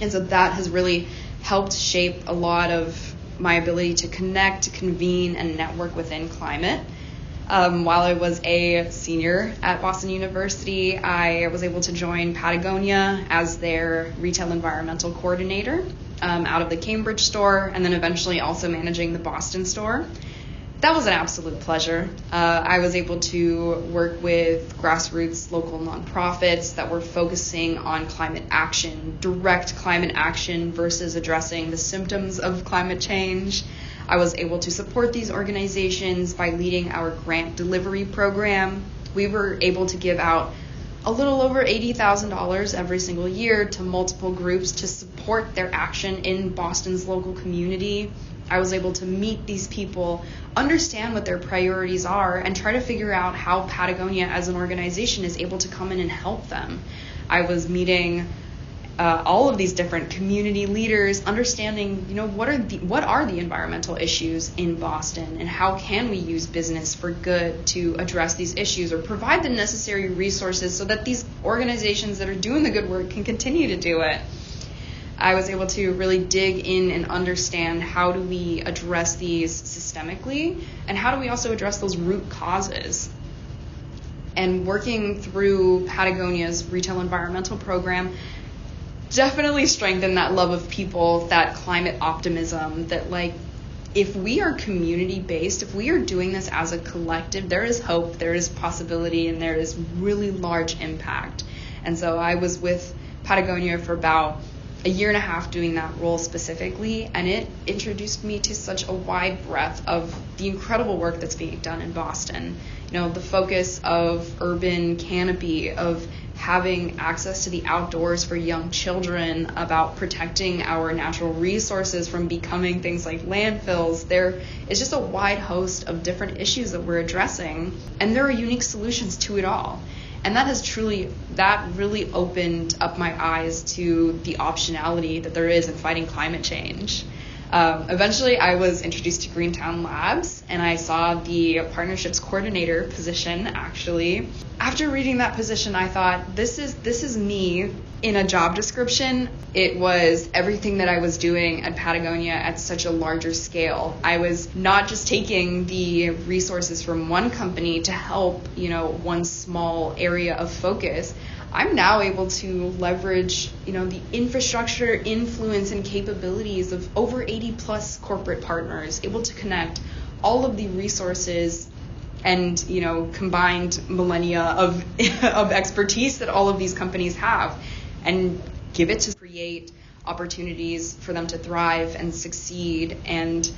And so that has really helped shape a lot of my ability to connect, convene, and network within climate. Um, while I was a senior at Boston University, I was able to join Patagonia as their retail environmental coordinator um, out of the Cambridge store, and then eventually also managing the Boston store. That was an absolute pleasure. Uh, I was able to work with grassroots local nonprofits that were focusing on climate action, direct climate action versus addressing the symptoms of climate change. I was able to support these organizations by leading our grant delivery program. We were able to give out a little over $80,000 every single year to multiple groups to support their action in Boston's local community. I was able to meet these people, understand what their priorities are, and try to figure out how Patagonia as an organization is able to come in and help them. I was meeting uh, all of these different community leaders, understanding, you know, what are the what are the environmental issues in Boston, and how can we use business for good to address these issues, or provide the necessary resources so that these organizations that are doing the good work can continue to do it. I was able to really dig in and understand how do we address these systemically, and how do we also address those root causes. And working through Patagonia's retail environmental program definitely strengthened that love of people, that climate optimism, that like if we are community based, if we are doing this as a collective, there is hope, there is possibility, and there is really large impact. And so I was with Patagonia for about a year and a half doing that role specifically, and it introduced me to such a wide breadth of the incredible work that's being done in Boston. You know, the focus of urban canopy, of having access to the outdoors for young children, about protecting our natural resources from becoming things like landfills. There is just a wide host of different issues that we're addressing, and there are unique solutions to it all and that has truly that really opened up my eyes to the optionality that there is in fighting climate change. Um, eventually i was introduced to greentown labs and i saw the partnerships coordinator position actually. After reading that position i thought this is this is me in a job description, it was everything that I was doing at Patagonia at such a larger scale. I was not just taking the resources from one company to help, you know, one small area of focus. I'm now able to leverage, you know, the infrastructure, influence, and capabilities of over 80 plus corporate partners, able to connect all of the resources and you know combined millennia of of expertise that all of these companies have and give it to create opportunities for them to thrive and succeed and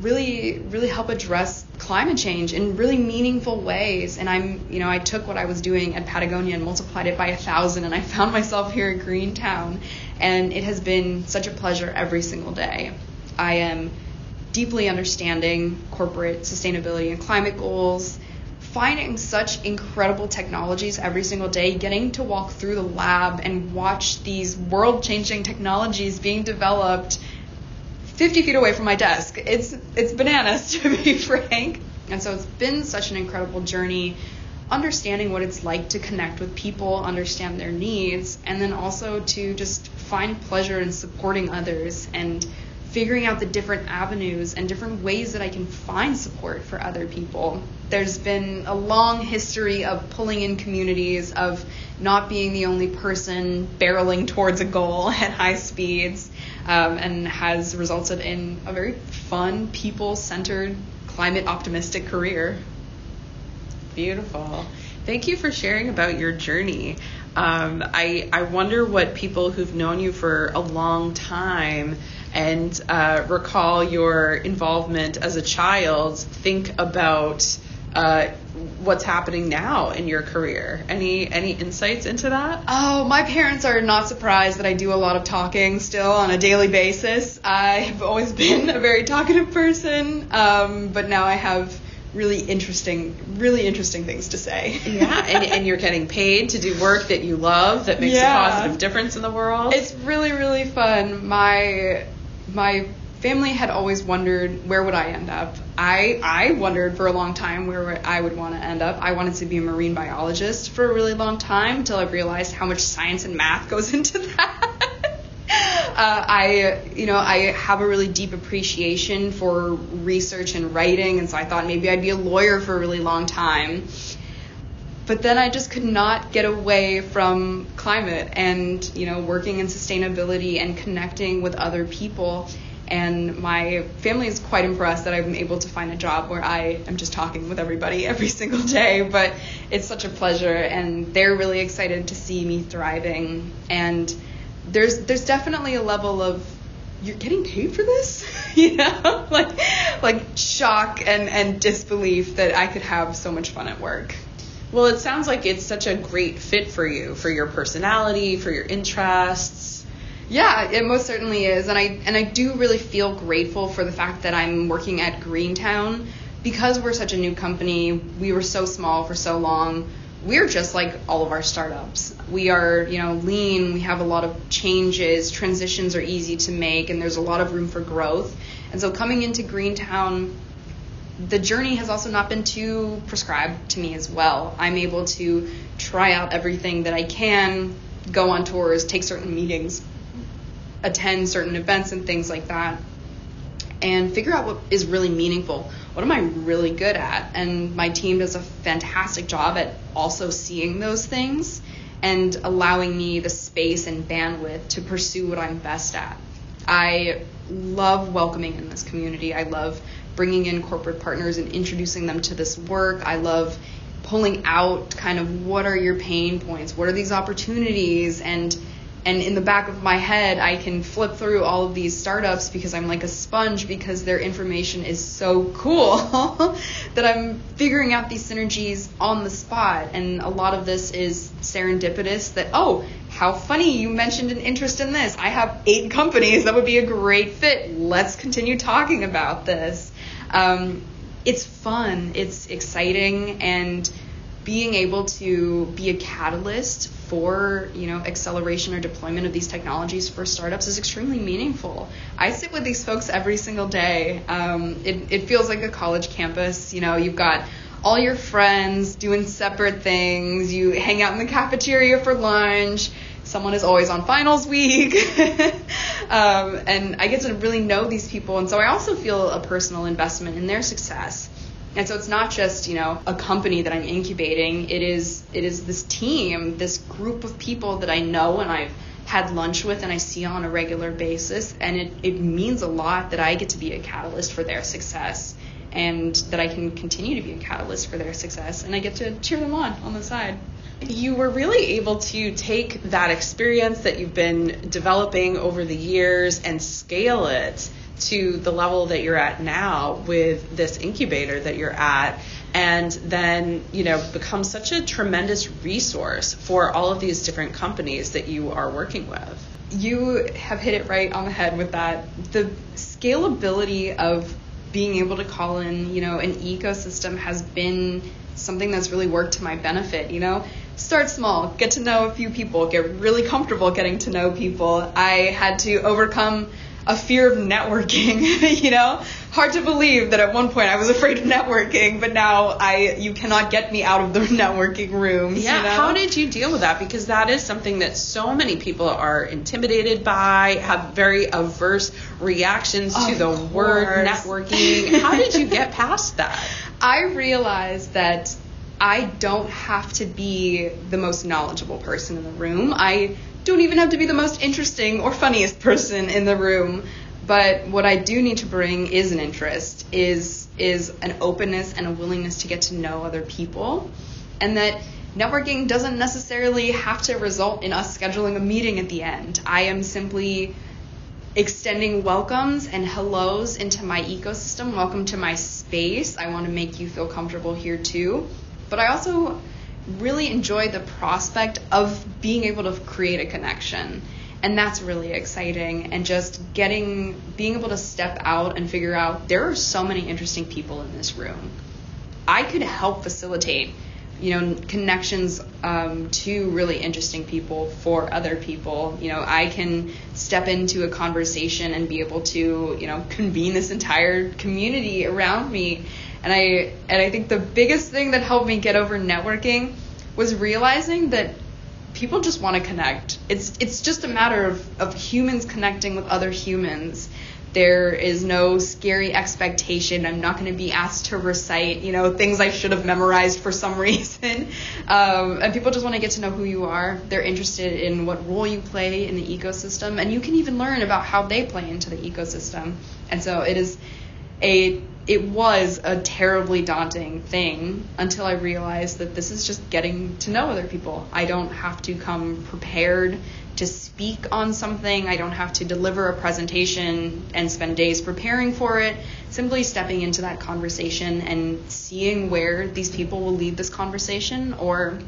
really really help address climate change in really meaningful ways. And i'm you know i took what i was doing at patagonia and multiplied it by a thousand and i found myself here at greentown. And it has been such a pleasure every single day. I am deeply understanding corporate sustainability and climate goals finding such incredible technologies every single day, getting to walk through the lab and watch these world changing technologies being developed 50 feet away from my desk. It's, it's bananas, to be frank. And so it's been such an incredible journey understanding what it's like to connect with people, understand their needs, and then also to just find pleasure in supporting others and figuring out the different avenues and different ways that I can find support for other people. There's been a long history of pulling in communities, of not being the only person barreling towards a goal at high speeds, um, and has resulted in a very fun, people centered, climate optimistic career. Beautiful. Thank you for sharing about your journey. Um, I, I wonder what people who've known you for a long time and uh, recall your involvement as a child, think about uh, what's happening now in your career. Any any insights into that? Oh, my parents are not surprised that I do a lot of talking still on a daily basis. I've always been a very talkative person, um, but now I have really interesting, really interesting things to say. yeah, and, and you're getting paid to do work that you love that makes yeah. a positive difference in the world. It's really, really fun. My my family had always wondered where would I end up. I I wondered for a long time where I would want to end up. I wanted to be a marine biologist for a really long time until I realized how much science and math goes into that. Uh, I, you know, I have a really deep appreciation for research and writing, and so I thought maybe I'd be a lawyer for a really long time. But then I just could not get away from climate and, you know, working in sustainability and connecting with other people. And my family is quite impressed that I'm able to find a job where I am just talking with everybody every single day. But it's such a pleasure, and they're really excited to see me thriving. And there's there's definitely a level of you're getting paid for this, you know, like like shock and and disbelief that I could have so much fun at work. Well, it sounds like it's such a great fit for you, for your personality, for your interests. Yeah, it most certainly is, and I and I do really feel grateful for the fact that I'm working at Greentown because we're such a new company. We were so small for so long. We're just like all of our startups. We are, you know, lean. We have a lot of changes. Transitions are easy to make, and there's a lot of room for growth. And so coming into Greentown the journey has also not been too prescribed to me as well. I'm able to try out everything that I can, go on tours, take certain meetings, attend certain events and things like that, and figure out what is really meaningful. What am I really good at? And my team does a fantastic job at also seeing those things and allowing me the space and bandwidth to pursue what I'm best at. I love welcoming in this community. I love bringing in corporate partners and introducing them to this work. I love pulling out kind of what are your pain points, what are these opportunities, and and in the back of my head, I can flip through all of these startups because I'm like a sponge because their information is so cool that I'm figuring out these synergies on the spot. And a lot of this is serendipitous that, oh, how funny you mentioned an interest in this. I have eight companies that would be a great fit. Let's continue talking about this. Um, it's fun, it's exciting, and being able to be a catalyst for you know acceleration or deployment of these technologies for startups is extremely meaningful. I sit with these folks every single day. Um, it, it feels like a college campus. You know, you've got all your friends doing separate things. You hang out in the cafeteria for lunch. Someone is always on finals week. um, and I get to really know these people. And so I also feel a personal investment in their success. And so it's not just, you know, a company that I'm incubating. It is it is this team, this group of people that I know and I've had lunch with and I see on a regular basis. And it, it means a lot that I get to be a catalyst for their success and that I can continue to be a catalyst for their success and I get to cheer them on on the side. You were really able to take that experience that you've been developing over the years and scale it to the level that you're at now with this incubator that you're at and then you know become such a tremendous resource for all of these different companies that you are working with. You have hit it right on the head with that. The scalability of being able to call in you know an ecosystem has been something that's really worked to my benefit you know start small get to know a few people get really comfortable getting to know people i had to overcome a fear of networking, you know? Hard to believe that at one point I was afraid of networking, but now I you cannot get me out of the networking rooms. Yeah, you know? how did you deal with that? Because that is something that so many people are intimidated by, have very averse reactions of to the course. word networking. how did you get past that? I realized that I don't have to be the most knowledgeable person in the room. I don't even have to be the most interesting or funniest person in the room. But what I do need to bring is an interest, is is an openness and a willingness to get to know other people, and that networking doesn't necessarily have to result in us scheduling a meeting at the end. I am simply extending welcomes and hellos into my ecosystem. Welcome to my space. I want to make you feel comfortable here too. But I also really enjoy the prospect of being able to create a connection. And that's really exciting. And just getting, being able to step out and figure out there are so many interesting people in this room. I could help facilitate, you know, connections um, to really interesting people for other people. You know, I can step into a conversation and be able to, you know, convene this entire community around me and I and I think the biggest thing that helped me get over networking was realizing that people just want to connect. It's it's just a matter of, of humans connecting with other humans. There is no scary expectation. I'm not going to be asked to recite, you know, things I should have memorized for some reason. Um, and people just want to get to know who you are. They're interested in what role you play in the ecosystem, and you can even learn about how they play into the ecosystem. And so it is a it was a terribly daunting thing until I realized that this is just getting to know other people. I don't have to come prepared to speak on something. I don't have to deliver a presentation and spend days preparing for it. Simply stepping into that conversation and seeing where these people will lead this conversation or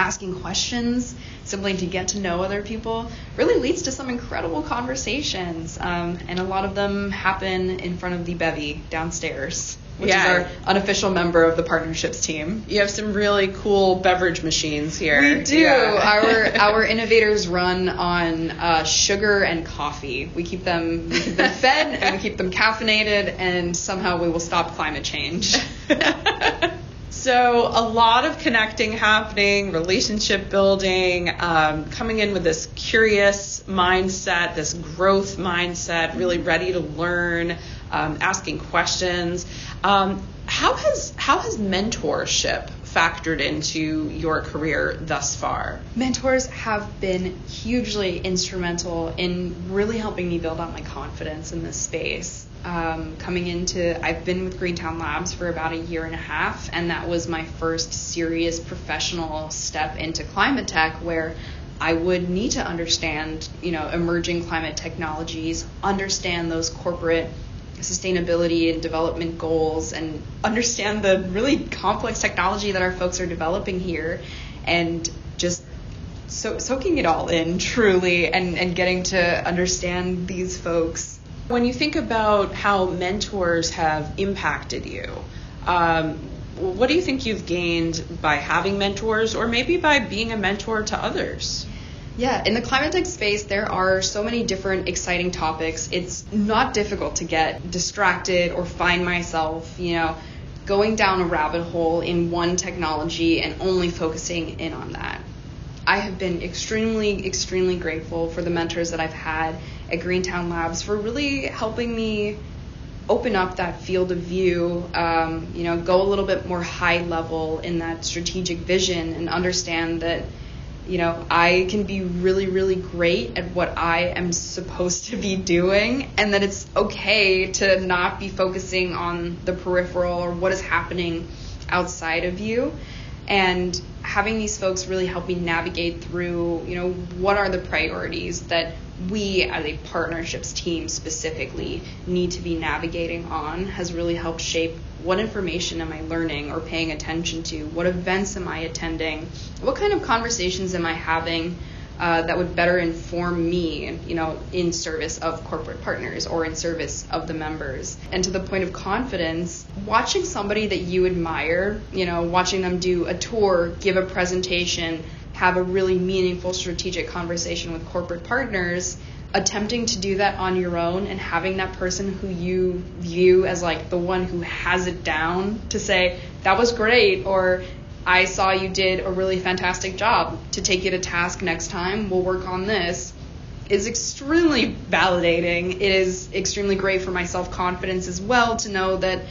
asking questions simply to get to know other people really leads to some incredible conversations. Um, and a lot of them happen in front of the Bevi downstairs, which Yeah. is our unofficial member of the partnerships team. You have some really cool beverage machines here. We do. Yeah. Our our innovators run on uh, sugar and coffee. We keep them we keep them fed and we keep them caffeinated, and somehow we will stop climate change. So a lot of connecting happening, relationship building, um, coming in with this curious mindset, this growth mindset, really ready to learn, um, asking questions. Um, how has how has mentorship factored into your career thus far? Mentors have been hugely instrumental in really helping me build out my confidence in this space. Um, coming into, I've been with Greentown Labs for about a year and a half, and that was my first serious professional step into climate tech where I would need to understand, you know, emerging climate technologies, understand those corporate sustainability and development goals and understand the really complex technology that our folks are developing here and just so, soaking it all in truly and, and getting to understand these folks. When you think about how mentors have impacted you, um, what do you think you've gained by having mentors or maybe by being a mentor to others? Yeah, in the climate tech space, there are so many different exciting topics. It's not difficult to get distracted or find myself, you know, going down a rabbit hole in one technology and only focusing in on that. I have been extremely, extremely grateful for the mentors that I've had at Greentown Labs for really helping me open up that field of view, um, you know, go a little bit more high level in that strategic vision and understand that, you know, I can be really, really great at what I am supposed to be doing and that it's okay to not be focusing on the peripheral or what is happening outside of you. And having these folks really help me navigate through, you know, what are the priorities that we as a partnerships team specifically need to be navigating on has really helped shape what information am I learning or paying attention to? What events am I attending? What kind of conversations am I having uh, that would better inform me, you know, in service of corporate partners or in service of the members? And to the point of confidence, watching somebody that you admire, you know, watching them do a tour, give a presentation, have a really meaningful strategic conversation with corporate partners attempting to do that on your own and having that person who you view as like the one who has it down to say that was great or I saw you did a really fantastic job to take you to task next time we'll work on this is extremely validating it is extremely great for my self-confidence as well to know that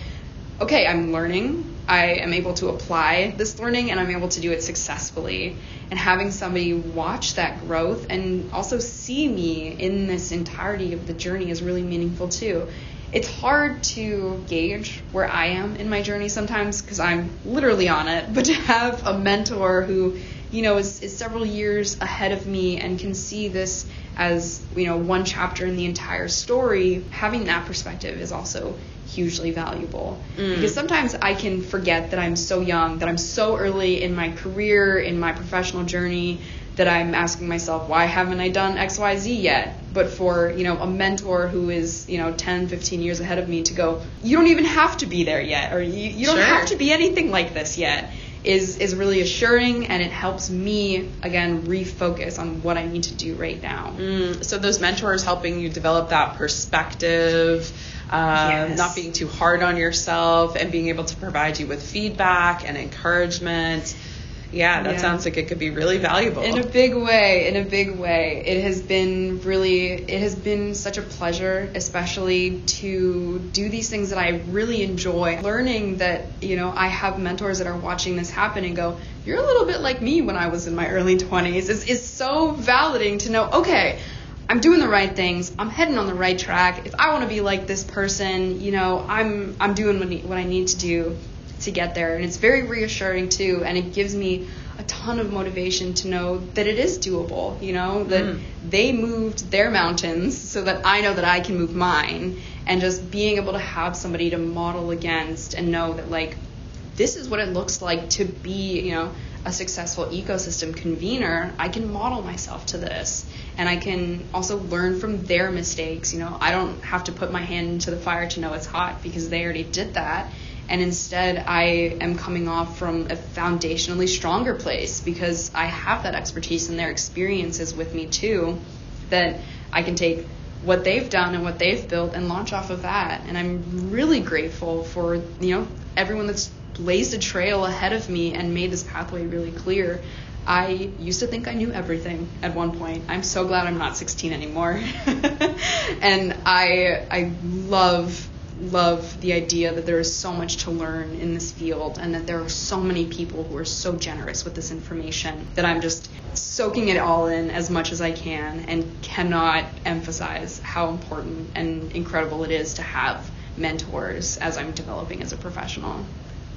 okay I'm learning I am able to apply this learning and I'm able to do it successfully. And having somebody watch that growth and also see me in this entirety of the journey is really meaningful too. It's hard to gauge where I am in my journey sometimes because I'm literally on it, but to have a mentor who, you know, is, is several years ahead of me and can see this as, you know, one chapter in the entire story, having that perspective is also hugely valuable mm. because sometimes I can forget that I'm so young, that I'm so early in my career, in my professional journey that I'm asking myself, why haven't I done XYZ yet? But for, you know, a mentor who is, you know, 10, 15 years ahead of me to go, you don't even have to be there yet or you, you don't sure. have to be anything like this yet is is really assuring and it helps me again refocus on what I need to do right now. Mm, so those mentors helping you develop that perspective um, yes. not being too hard on yourself, and being able to provide you with feedback and encouragement. Yeah, that yeah. sounds like it could be really valuable. In a big way, in a big way. It has been really, it has been such a pleasure, especially to do these things that I really enjoy. Learning that, you know, I have mentors that are watching this happen and go, you're a little bit like me when I was in my early 20s is, is so validating to know, okay, I'm doing the right things. I'm heading on the right track. If I want to be like this person, you know, I'm I'm doing what I need to do to get there. And it's very reassuring too, and it gives me a ton of motivation to know that it is doable, you know, that mm. they moved their mountains so that I know that I can move mine and just being able to have somebody to model against and know that like this is what it looks like to be, you know, a successful ecosystem convener, I can model myself to this and I can also learn from their mistakes. You know, I don't have to put my hand into the fire to know it's hot because they already did that. And instead, I am coming off from a foundationally stronger place because I have that expertise and their experiences with me too, that I can take what they've done and what they've built and launch off of that. And I'm really grateful for, you know, everyone that's blazed a trail ahead of me and made this pathway really clear. I used to think I knew everything at one point. I'm so glad I'm not 16 anymore. and I I love love the idea that there is so much to learn in this field and that there are so many people who are so generous with this information that I'm just soaking it all in as much as I can and cannot emphasize how important and incredible it is to have mentors as I'm developing as a professional.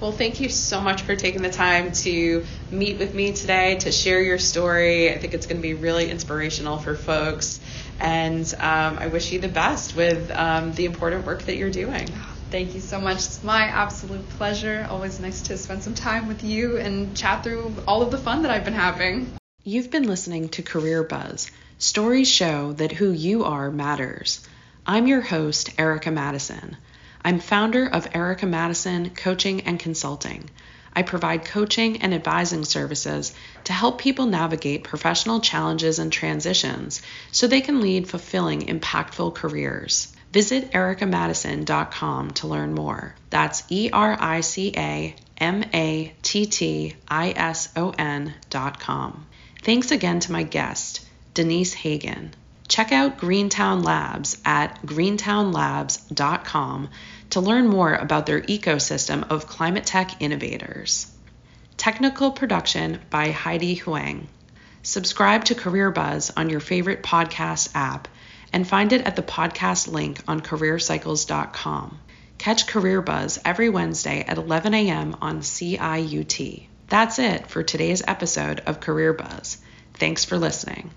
Well, thank you so much for taking the time to meet with me today to share your story. I think it's going to be really inspirational for folks. And um, I wish you the best with um, the important work that you're doing. Thank you so much. It's my absolute pleasure. Always nice to spend some time with you and chat through all of the fun that I've been having. You've been listening to Career Buzz. Stories show that who you are matters. I'm your host, Erica Mattison. I'm founder of Erica Mattison Coaching and Consulting. I provide coaching and advising services to help people navigate professional challenges and transitions so they can lead fulfilling, impactful careers. Visit ericamattison.com to learn more. That's E R I C A M A T T I S O N.com. Thanks again to my guest, Denise Hagen. Check out Greentown Labs at greentownlabs.com to learn more about their ecosystem of climate tech innovators. Technical production by Heidi Huang. Subscribe to Career Buzz on your favorite podcast app and find it at the podcast link on careercycles.com. Catch Career Buzz every Wednesday at 11 a.m. on CIUT. That's it for today's episode of Career Buzz. Thanks for listening.